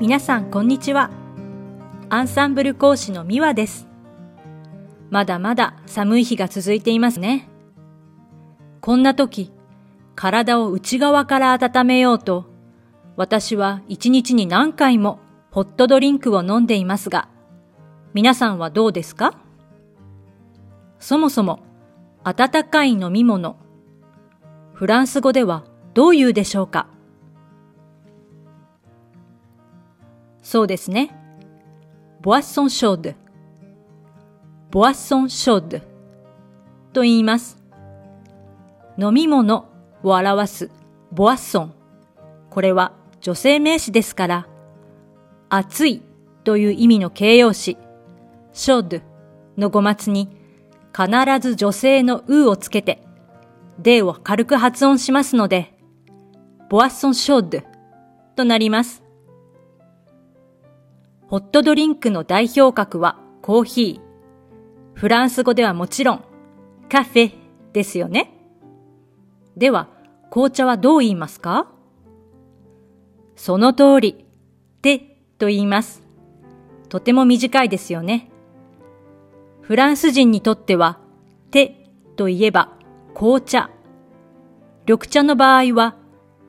皆さんこんにちは。アンサンブル講師のミワです。まだまだ寒い日が続いていますね。こんな時、体を内側から温めようと、私は一日に何回もホットドリンクを飲んでいますが、皆さんはどうですか？そもそも、温かい飲み物、フランス語ではどう言うでしょうか？そうですね。ボアソンショード。ボアソンショードと言います。飲み物を表すボアソン。これは女性名詞ですから、暑いという意味の形容詞、ショードの語末に必ず女性のうをつけて、でを軽く発音しますので、ボアソンショードとなります。ホットドリンクの代表格はコーヒー。フランス語ではもちろんカフェですよね。では、紅茶はどう言いますか？その通り、てと言います。とても短いですよね。フランス人にとっては、てと言えば紅茶。緑茶の場合は、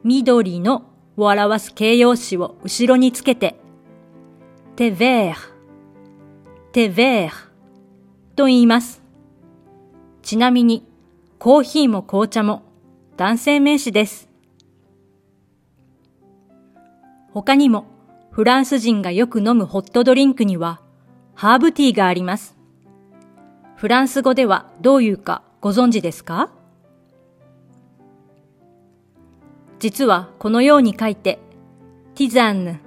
緑のを表す形容詞を後ろにつけて、手ベー手ベーと言います。ちなみに、コーヒーも紅茶も男性名詞です。他にも、フランス人がよく飲むホットドリンクには、ハーブティーがあります。フランス語ではどういうかご存知ですか？実はこのように書いて、ティザンヌ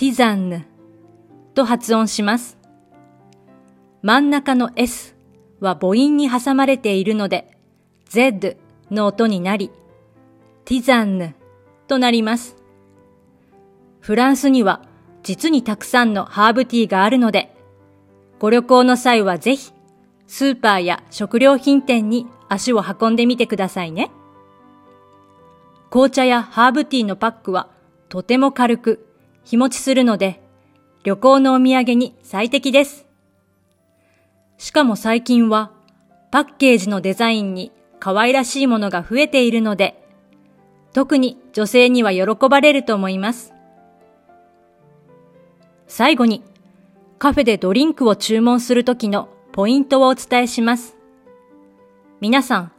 ティザンヌと発音します。真ん中の S は母音に挟まれているので、Z の音になり、ティザンヌとなります。フランスには実にたくさんのハーブティーがあるので、ご旅行の際はぜひ、スーパーや食料品店に足を運んでみてくださいね。紅茶やハーブティーのパックはとても軽く、日持ちするので、旅行のお土産に最適です。しかも最近はパッケージのデザインに可愛らしいものが増えているので、特に女性には喜ばれると思います。最後に、カフェでドリンクを注文するときのポイントをお伝えします。皆さん、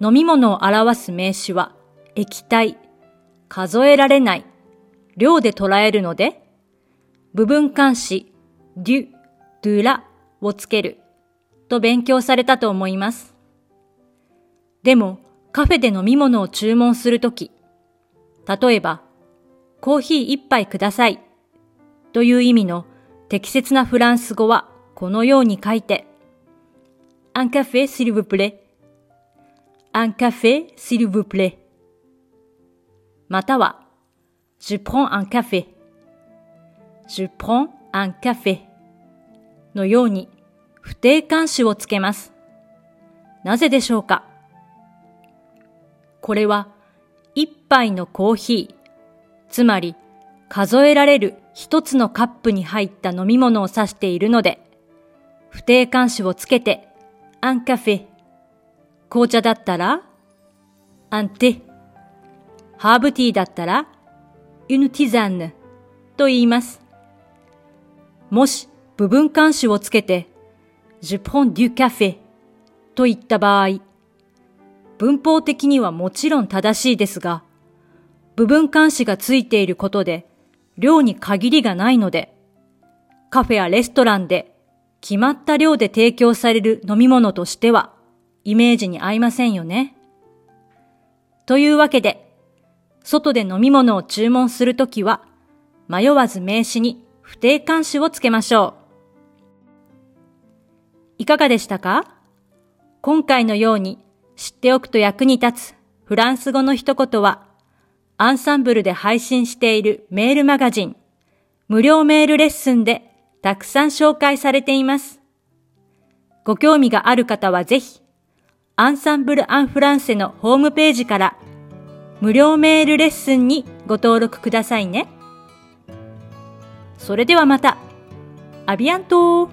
飲み物を表す名詞は液体、数えられない、量で捉えるので、部分漢詞、デュ、ドゥラをつけると勉強されたと思います。でも、カフェで飲み物を注文するとき、例えば、コーヒー一杯くださいという意味の適切なフランス語はこのように書いて、アンカフェ、シルブプレ。アンカフェ、シルブプレ。または、Je prends un café. Je prends un café のように不定冠詞をつけます。なぜでしょうかこれは一杯のコーヒー、つまり数えられる一つのカップに入った飲み物を指しているので、不定冠詞をつけて、アンカフェ。紅茶だったら、アンテ。ハーブティーだったら、ユヌティザンヌと言います。もし部分監視をつけて、Je prends du café と言った場合、文法的にはもちろん正しいですが、部分監視がついていることで、量に限りがないので、カフェやレストランで決まった量で提供される飲み物としては、イメージに合いませんよね。というわけで、外で飲み物を注文するときは、迷わず名詞に不定冠詞をつけましょう。いかがでしたか？今回のように知っておくと役に立つフランス語の一言は、アンサンブルで配信しているメールマガジン、無料メールレッスンでたくさん紹介されています。ご興味がある方はぜひ、アンサンブル・アン・フランセのホームページから無料メールレッスンにご登録くださいね。それではまた。アビアント